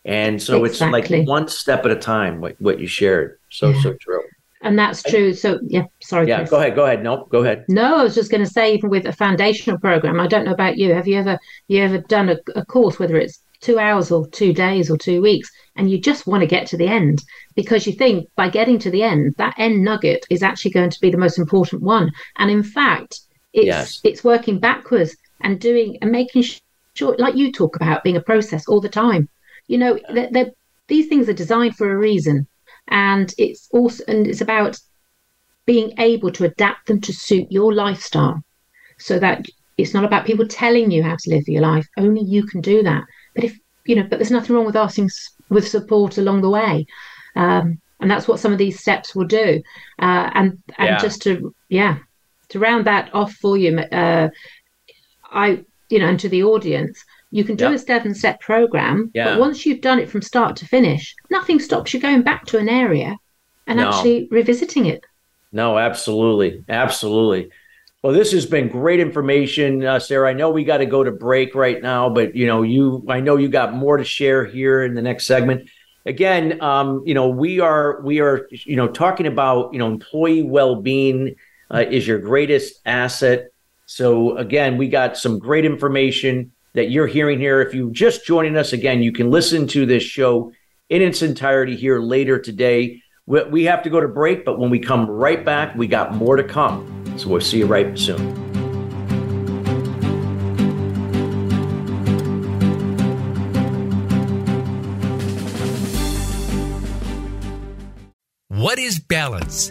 And so exactly. it's like one step at a time, what, what you shared. So, yeah. so true. And that's true. So yeah, sorry. Yeah, Chris. go ahead. Go ahead. No, go ahead. No, I was just going to say, even with a foundational program, I don't know about you. Have you ever you ever done a, a course, whether it's two hours or two days or two weeks, and you just want to get to the end because you think by getting to the end, that end nugget is actually going to be the most important one. And in fact, it's yes. it's working backwards and doing and making sure, like you talk about, being a process all the time. You know, they're, they're, these things are designed for a reason. And it's also and it's about being able to adapt them to suit your lifestyle. So that it's not about people telling you how to live your life. Only you can do that. But if you know but there's nothing wrong with asking with support along the way. Um, and that's what some of these steps will do. Uh, and and yeah. just to yeah to round that off for you uh, i you know and to the audience you can do yep. a seven step program, yeah. but once you've done it from start to finish, nothing stops you going back to an area and no. actually revisiting it. No, absolutely. Absolutely. Well, this has been great information, uh, Sarah. I know we got to go to break right now, but you know, you I know you got more to share here in the next segment. Again, um, you know, we are we are you know talking about you know employee well being uh, is your greatest asset. So again, we got some great information that you're hearing here. If you're just joining us again, you can listen to this show in its entirety here later today. We have to go to break, but when we come right back, we got more to come. So we'll see you right soon. What is balance?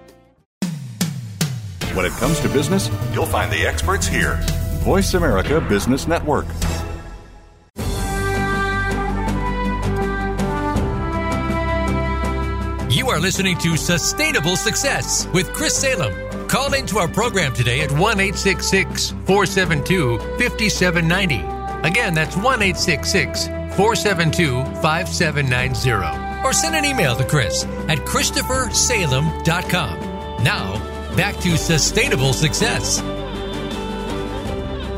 When it comes to business, you'll find the experts here. Voice America Business Network. You are listening to Sustainable Success with Chris Salem. Call into our program today at 1 472 5790. Again, that's 1 472 5790. Or send an email to Chris at ChristopherSalem.com. Now, back to sustainable success.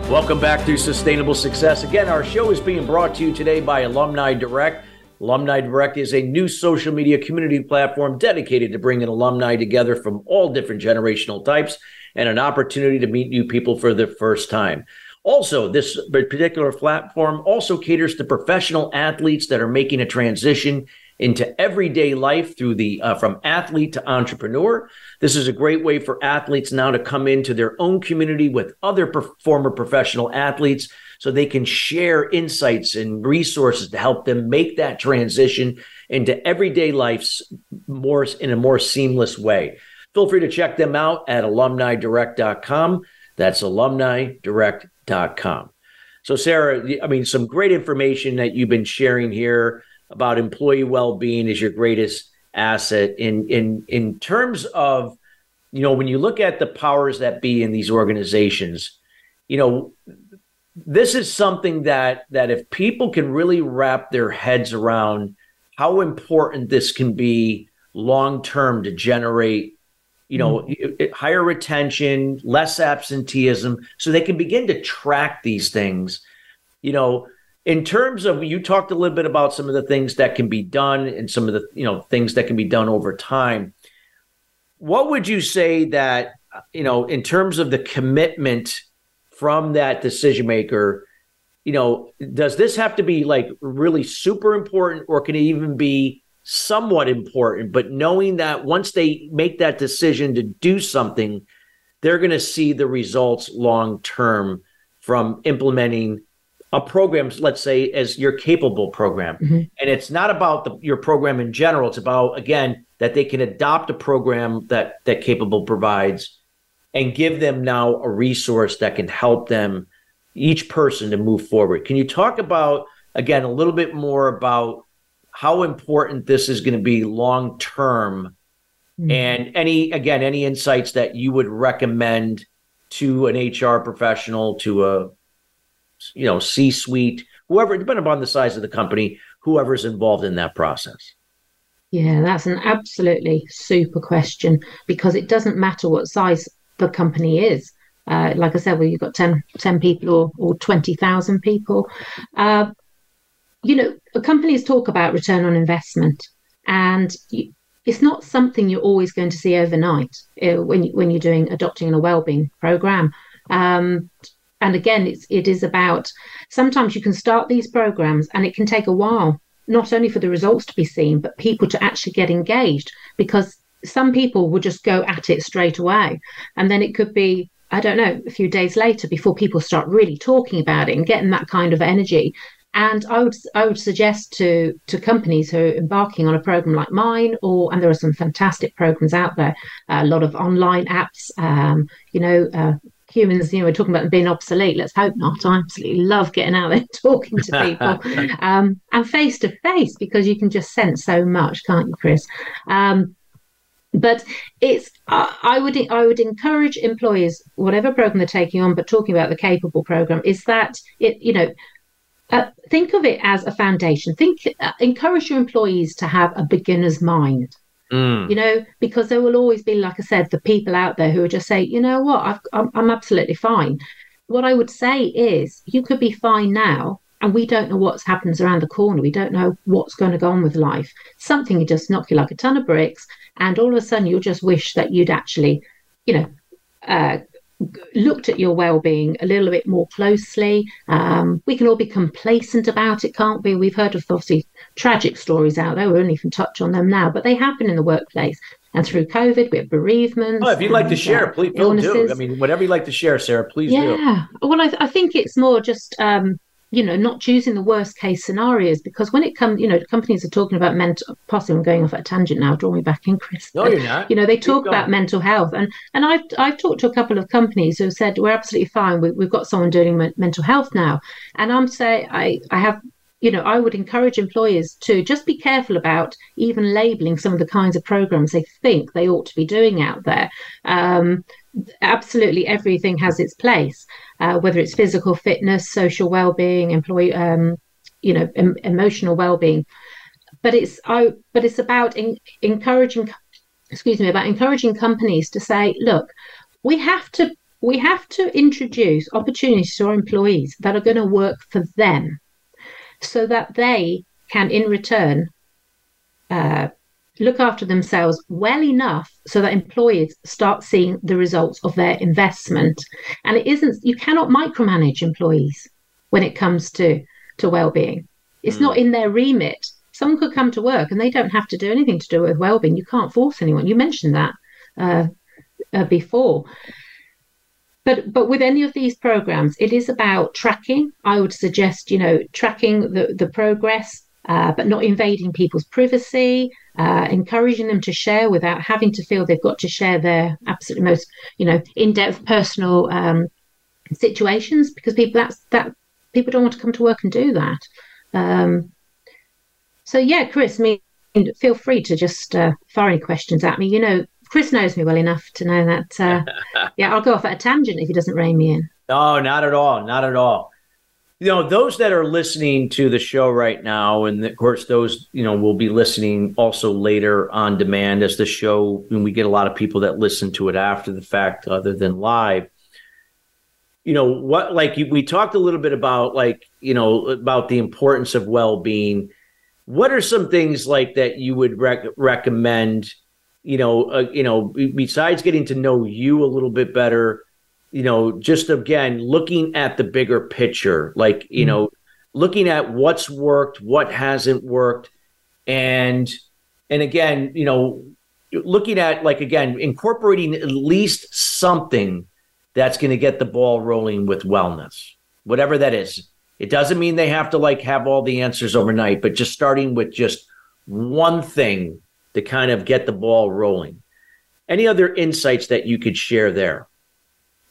Welcome back to Sustainable Success. Again, our show is being brought to you today by Alumni Direct. Alumni Direct is a new social media community platform dedicated to bringing alumni together from all different generational types and an opportunity to meet new people for the first time. Also, this particular platform also caters to professional athletes that are making a transition into everyday life through the uh, from athlete to entrepreneur. This is a great way for athletes now to come into their own community with other pro- former professional athletes so they can share insights and resources to help them make that transition into everyday life more in a more seamless way. Feel free to check them out at alumnidirect.com. That's alumnidirect.com. So, Sarah, I mean, some great information that you've been sharing here about employee well-being is your greatest asset in in in terms of you know when you look at the powers that be in these organizations you know this is something that that if people can really wrap their heads around how important this can be long term to generate you know mm-hmm. higher retention less absenteeism so they can begin to track these things you know in terms of you talked a little bit about some of the things that can be done and some of the you know things that can be done over time. What would you say that you know in terms of the commitment from that decision maker you know does this have to be like really super important or can it even be somewhat important? But knowing that once they make that decision to do something they're going to see the results long term from implementing a program, let's say, as your capable program. Mm-hmm. And it's not about the, your program in general. It's about, again, that they can adopt a program that that capable provides and give them now a resource that can help them, each person to move forward. Can you talk about, again, a little bit more about how important this is going to be long term? Mm-hmm. And any, again, any insights that you would recommend to an HR professional, to a you know, C suite, whoever, depending upon the size of the company, whoever's involved in that process? Yeah, that's an absolutely super question because it doesn't matter what size the company is. Uh, like I said, well, you've got 10, 10 people or, or 20,000 people. Uh, you know, companies talk about return on investment, and you, it's not something you're always going to see overnight uh, when, you, when you're doing adopting a well-being program. Um, and again it's it is about sometimes you can start these programs and it can take a while not only for the results to be seen but people to actually get engaged because some people will just go at it straight away. And then it could be i don't know a few days later before people start really talking about it and getting that kind of energy. And I would I would suggest to to companies who are embarking on a program like mine, or and there are some fantastic programs out there, a lot of online apps, um, you know, uh, humans, you know, we're talking about them being obsolete. Let's hope not. I absolutely love getting out there (laughs) talking to people (laughs) um, and face to face because you can just sense so much, can't you, Chris? Um, but it's I would I would encourage employers, whatever program they're taking on, but talking about the capable program, is that it you know uh, think of it as a foundation. Think uh, encourage your employees to have a beginner's mind. Mm. You know, because there will always be, like I said, the people out there who will just say, you know what, I've, I'm, I'm absolutely fine. What I would say is, you could be fine now, and we don't know what's happens around the corner. We don't know what's going to go on with life. Something will just knock you like a ton of bricks, and all of a sudden you'll just wish that you'd actually, you know, uh, looked at your well-being a little bit more closely. Um, we can all be complacent about it, can't we? We've heard of obviously tragic stories out there. We won't even touch on them now, but they happen in the workplace. And through COVID, we have bereavements. Oh, if you'd like to share, uh, please do. I mean, whatever you'd like to share, Sarah, please yeah. do. Yeah. Well, I, th- I, think it's more just um, you know, not choosing the worst case scenarios because when it comes, you know, companies are talking about mental. Possibly, I'm going off at a tangent now. Draw me back in, Chris. No, you're not. You know, they talk about mental health, and and I've I've talked to a couple of companies who have said we're absolutely fine. We, we've got someone doing mental health now, and I'm saying I I have you know, I would encourage employers to just be careful about even labeling some of the kinds of programs they think they ought to be doing out there. Um, absolutely everything has its place, uh, whether it's physical fitness, social well-being, employee, um, you know, em- emotional well-being. But it's I, but it's about in, encouraging, excuse me, about encouraging companies to say, look, we have to we have to introduce opportunities to our employees that are going to work for them so that they can, in return, uh, look after themselves well enough so that employers start seeing the results of their investment. And it isn't, you cannot micromanage employees when it comes to, to well-being. It's mm. not in their remit. Someone could come to work and they don't have to do anything to do with well-being. You can't force anyone. You mentioned that uh, uh, before. But but with any of these programs, it is about tracking. I would suggest you know tracking the the progress, uh, but not invading people's privacy, uh, encouraging them to share without having to feel they've got to share their absolutely most you know in depth personal um, situations because people that's that people don't want to come to work and do that. Um, so yeah, Chris, I mean, feel free to just uh, fire any questions at me. You know, Chris knows me well enough to know that, uh, (laughs) yeah, I'll go off at a tangent if he doesn't rein me in. No, not at all. Not at all. You know, those that are listening to the show right now, and of course, those, you know, will be listening also later on demand as the show, and we get a lot of people that listen to it after the fact other than live. You know, what, like we talked a little bit about, like, you know, about the importance of well being. What are some things like that you would rec- recommend? you know, uh, you know, besides getting to know you a little bit better, you know, just again looking at the bigger picture, like you mm-hmm. know, looking at what's worked, what hasn't worked, and and again, you know, looking at like again incorporating at least something that's going to get the ball rolling with wellness, whatever that is. It doesn't mean they have to like have all the answers overnight, but just starting with just one thing to kind of get the ball rolling. Any other insights that you could share there?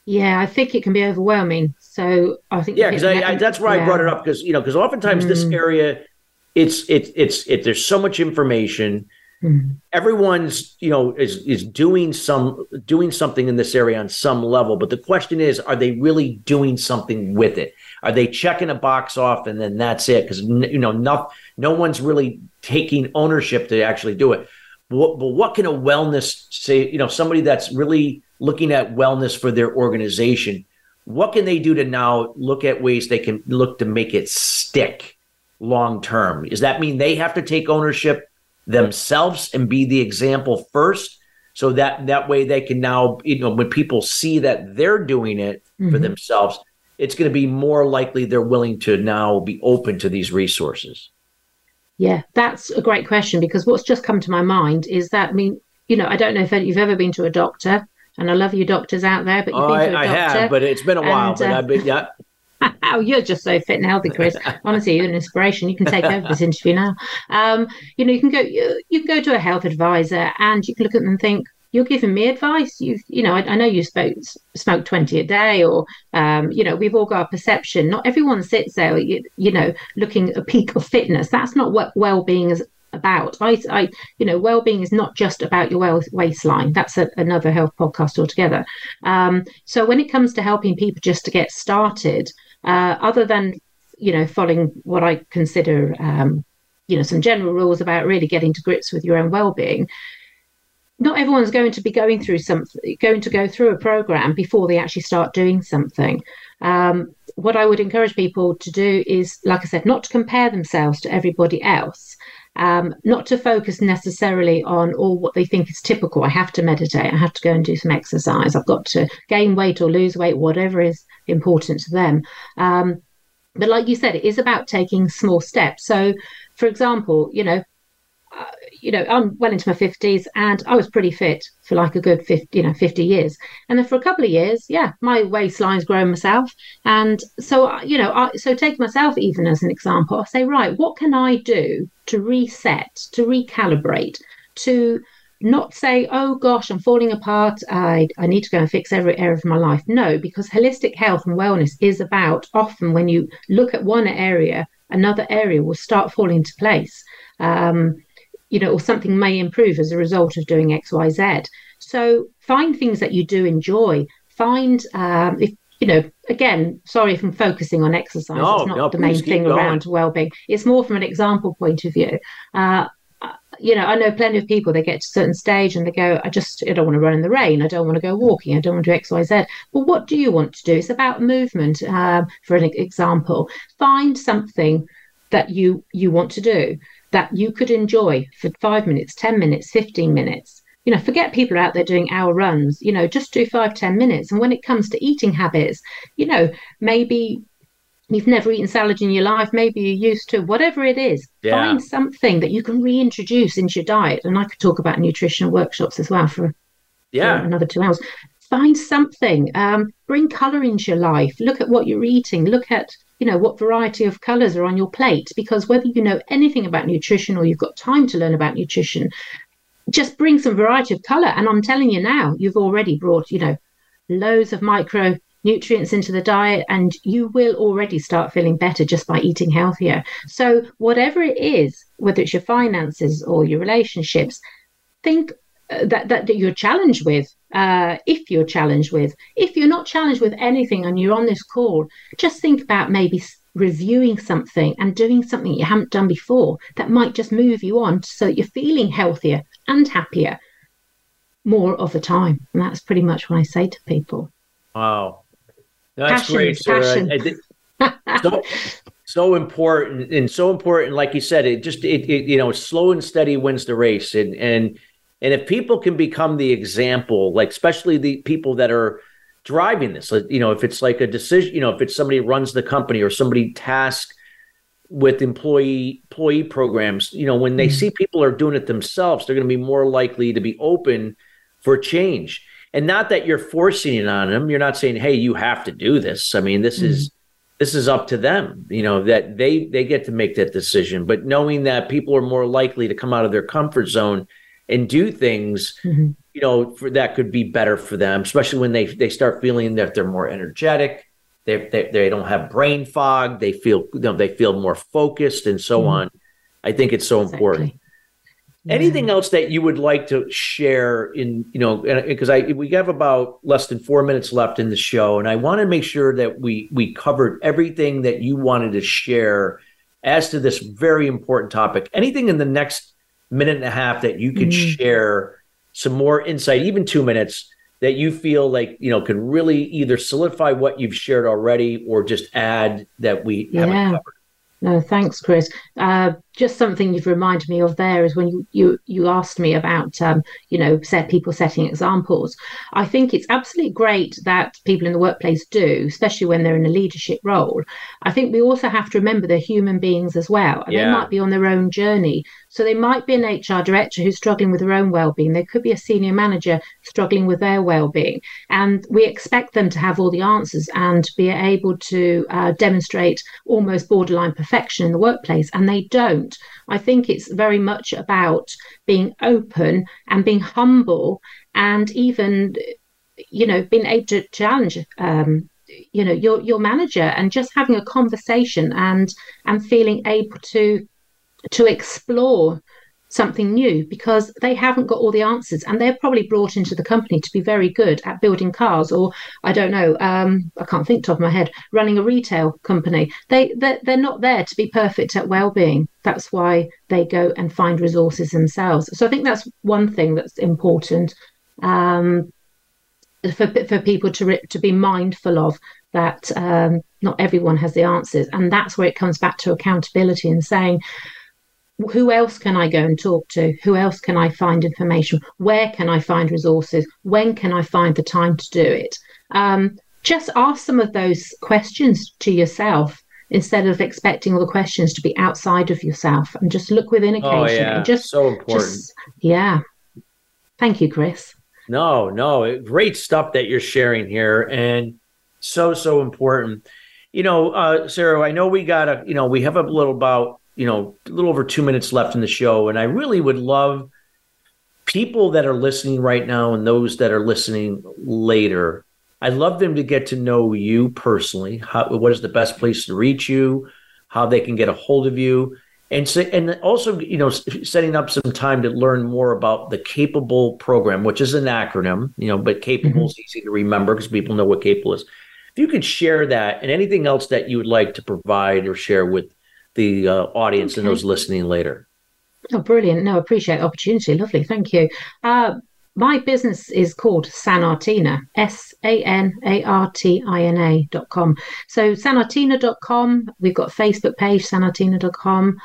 Yeah, I think it can be overwhelming. So I think yeah, because that's why yeah. I brought it up because you know because oftentimes mm. this area, it's it's it's it. There's so much information. Mm. Everyone's you know is is doing some doing something in this area on some level, but the question is, are they really doing something with it? Are they checking a box off and then that's it? Because you know, no, no one's really taking ownership to actually do it. But what, but what can a wellness say? You know, somebody that's really looking at wellness for their organization. What can they do to now look at ways they can look to make it stick long term? Does that mean they have to take ownership themselves and be the example first? so that that way they can now you know when people see that they're doing it mm-hmm. for themselves it's going to be more likely they're willing to now be open to these resources? Yeah, that's a great question because what's just come to my mind is that, I mean, you know, I don't know if you've ever been to a doctor, and I love you doctors out there, but you've oh, been to a I, doctor. I have, but it's been a while. And, but uh, I've been, yeah. (laughs) oh, you're just so fit and healthy, Chris. (laughs) Honestly, you're an inspiration. You can take over this interview now. Um, you know, you can go, you, you can go to a health advisor, and you can look at them and think, you're giving me advice. You, you know, I, I know you spoke, smoke 20 a day, or, um, you know, we've all got a perception. Not everyone sits there, you, you know, looking at a peak of fitness. That's not what well-being is about. I, I, you know, well-being is not just about your waistline. That's a, another health podcast altogether. Um, so when it comes to helping people just to get started, uh, other than, you know, following what I consider, um, you know, some general rules about really getting to grips with your own well-being, not everyone's going to be going through something, going to go through a program before they actually start doing something. Um, what I would encourage people to do is, like I said, not to compare themselves to everybody else, um, not to focus necessarily on all what they think is typical. I have to meditate, I have to go and do some exercise, I've got to gain weight or lose weight, whatever is important to them. Um, but like you said, it is about taking small steps. So, for example, you know, you know, I'm well into my 50s and I was pretty fit for like a good 50, you know, 50 years. And then for a couple of years, yeah, my waistline's grown myself. And so, you know, I, so take myself even as an example, I say, right, what can I do to reset, to recalibrate, to not say, oh gosh, I'm falling apart. I, I need to go and fix every area of my life. No, because holistic health and wellness is about often when you look at one area, another area will start falling into place. Um, you know, or something may improve as a result of doing X, Y, Z. So find things that you do enjoy. Find um, if you know, again, sorry if I'm focusing on exercise. No, it's not no, the main thing around well-being. It's more from an example point of view. Uh, you know, I know plenty of people, they get to a certain stage and they go, I just, I don't want to run in the rain. I don't want to go walking. I don't want to do X, Y, Z. Well, what do you want to do? It's about movement. Um, for an example, find something that you, you want to do that you could enjoy for five minutes, 10 minutes, 15 minutes. You know, forget people out there doing hour runs, you know, just do five, 10 minutes. And when it comes to eating habits, you know, maybe you've never eaten salad in your life, maybe you're used to, whatever it is, yeah. find something that you can reintroduce into your diet. And I could talk about nutritional workshops as well for, yeah. For another two hours. Find something, um, bring color into your life. Look at what you're eating. Look at, you know, what variety of colors are on your plate. Because whether you know anything about nutrition or you've got time to learn about nutrition, just bring some variety of color. And I'm telling you now, you've already brought, you know, loads of micro nutrients into the diet and you will already start feeling better just by eating healthier. So, whatever it is, whether it's your finances or your relationships, think uh, that, that, that you're challenged with. Uh, if you're challenged with, if you're not challenged with anything and you're on this call, just think about maybe reviewing something and doing something you haven't done before that might just move you on so that you're feeling healthier and happier more of the time. And that's pretty much what I say to people. Wow. That's passion, great, Sarah. so, so important and so important. Like you said, it just it, it you know slow and steady wins the race, and and and if people can become the example, like especially the people that are driving this, you know, if it's like a decision, you know, if it's somebody runs the company or somebody tasked with employee employee programs, you know, when they mm-hmm. see people are doing it themselves, they're going to be more likely to be open for change and not that you're forcing it on them you're not saying hey you have to do this i mean this mm-hmm. is this is up to them you know that they they get to make that decision but knowing that people are more likely to come out of their comfort zone and do things mm-hmm. you know for that could be better for them especially when they they start feeling that they're more energetic they they, they don't have brain fog they feel you know they feel more focused and so mm-hmm. on i think it's so exactly. important Anything else that you would like to share in, you know, because I we have about less than four minutes left in the show, and I want to make sure that we we covered everything that you wanted to share as to this very important topic. Anything in the next minute and a half that you could mm. share some more insight, even two minutes, that you feel like you know could really either solidify what you've shared already or just add that we yeah. haven't covered. No, thanks, Chris. Uh, just something you've reminded me of there is when you you, you asked me about um, you know set people setting examples. I think it's absolutely great that people in the workplace do, especially when they're in a leadership role. I think we also have to remember they're human beings as well, and yeah. they might be on their own journey. So they might be an HR director who's struggling with their own well-being. There could be a senior manager struggling with their well-being, and we expect them to have all the answers and be able to uh, demonstrate almost borderline perfection in the workplace, and they don't. I think it's very much about being open and being humble, and even you know being able to challenge um, you know your your manager and just having a conversation and and feeling able to to explore something new because they haven't got all the answers and they're probably brought into the company to be very good at building cars or i don't know um, i can't think top of my head running a retail company. They they're, they're not there to be perfect at well-being. That's why they go and find resources themselves. So i think that's one thing that's important um, for, for people to to be mindful of that um, not everyone has the answers. And that's where it comes back to accountability and saying who else can I go and talk to? Who else can I find information? Where can I find resources? When can I find the time to do it? Um, just ask some of those questions to yourself instead of expecting all the questions to be outside of yourself and just look within occasionally. Oh, yeah. Just so important. Just, yeah. Thank you, Chris. No, no, great stuff that you're sharing here, and so so important. You know, uh, Sarah, I know we got a, you know, we have a little about you know, a little over two minutes left in the show. And I really would love people that are listening right now and those that are listening later. I'd love them to get to know you personally. How, what is the best place to reach you? How they can get a hold of you, and so, and also, you know, setting up some time to learn more about the Capable program, which is an acronym, you know, but Capable mm-hmm. is easy to remember because people know what Capable is. If you could share that and anything else that you would like to provide or share with the uh, audience okay. and those listening later? Oh, brilliant. No, appreciate the opportunity. Lovely. Thank you. Uh, my business is called Sanartina, S A N A R T I N A dot com. So, sanartina.com, we've got Facebook page, sanartina.com.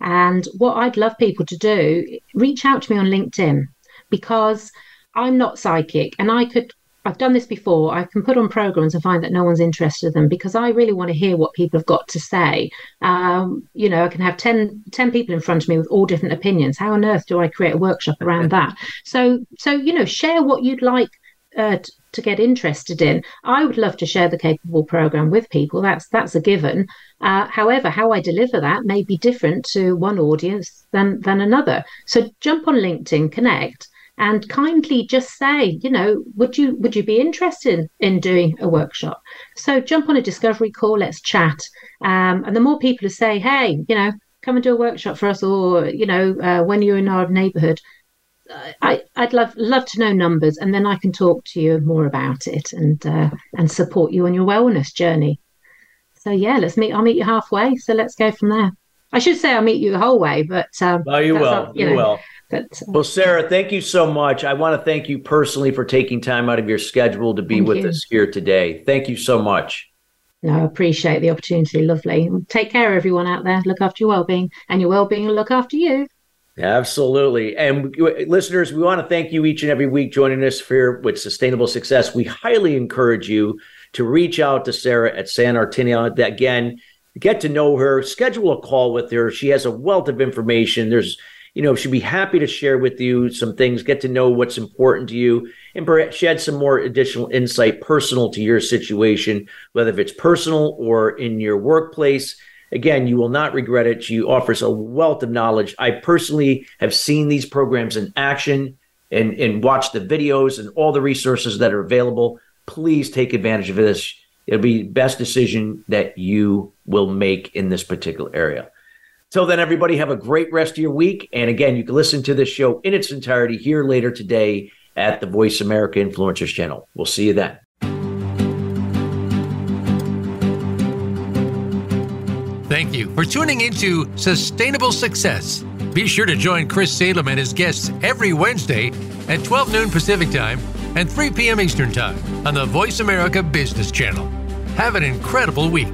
And what I'd love people to do, reach out to me on LinkedIn because I'm not psychic and I could I've done this before. I can put on programs and find that no one's interested in them because I really want to hear what people have got to say. Um, you know, I can have 10, 10 people in front of me with all different opinions. How on earth do I create a workshop around that? So, so you know, share what you'd like uh, t- to get interested in. I would love to share the capable program with people. That's that's a given. Uh, however, how I deliver that may be different to one audience than than another. So jump on LinkedIn, connect and kindly just say, you know, would you would you be interested in doing a workshop? So jump on a discovery call, let's chat. Um, and the more people who say, hey, you know, come and do a workshop for us, or you know, uh, when you're in our neighbourhood, I, would love love to know numbers, and then I can talk to you more about it and uh, and support you on your wellness journey. So yeah, let's meet. I'll meet you halfway. So let's go from there. I should say I'll meet you the whole way, but um, well, you will. you, you know, will. But, uh, well, Sarah, thank you so much. I want to thank you personally for taking time out of your schedule to be with you. us here today. Thank you so much. No, I appreciate the opportunity. Lovely. Take care, everyone out there. Look after your well-being, and your well-being will look after you. Absolutely. And listeners, we want to thank you each and every week joining us here with Sustainable Success. We highly encourage you to reach out to Sarah at San Sanartina. Again, get to know her, schedule a call with her. She has a wealth of information. There's you know, she'd be happy to share with you some things, get to know what's important to you, and perhaps shed some more additional insight personal to your situation, whether it's personal or in your workplace. Again, you will not regret it. She offers a wealth of knowledge. I personally have seen these programs in action and, and watched the videos and all the resources that are available. Please take advantage of this. It'll be best decision that you will make in this particular area. Till then, everybody, have a great rest of your week. And again, you can listen to this show in its entirety here later today at the Voice America Influencers channel. We'll see you then. Thank you for tuning into Sustainable Success. Be sure to join Chris Salem and his guests every Wednesday at 12 noon Pacific Time and 3 p.m. Eastern Time on the Voice America Business Channel. Have an incredible week.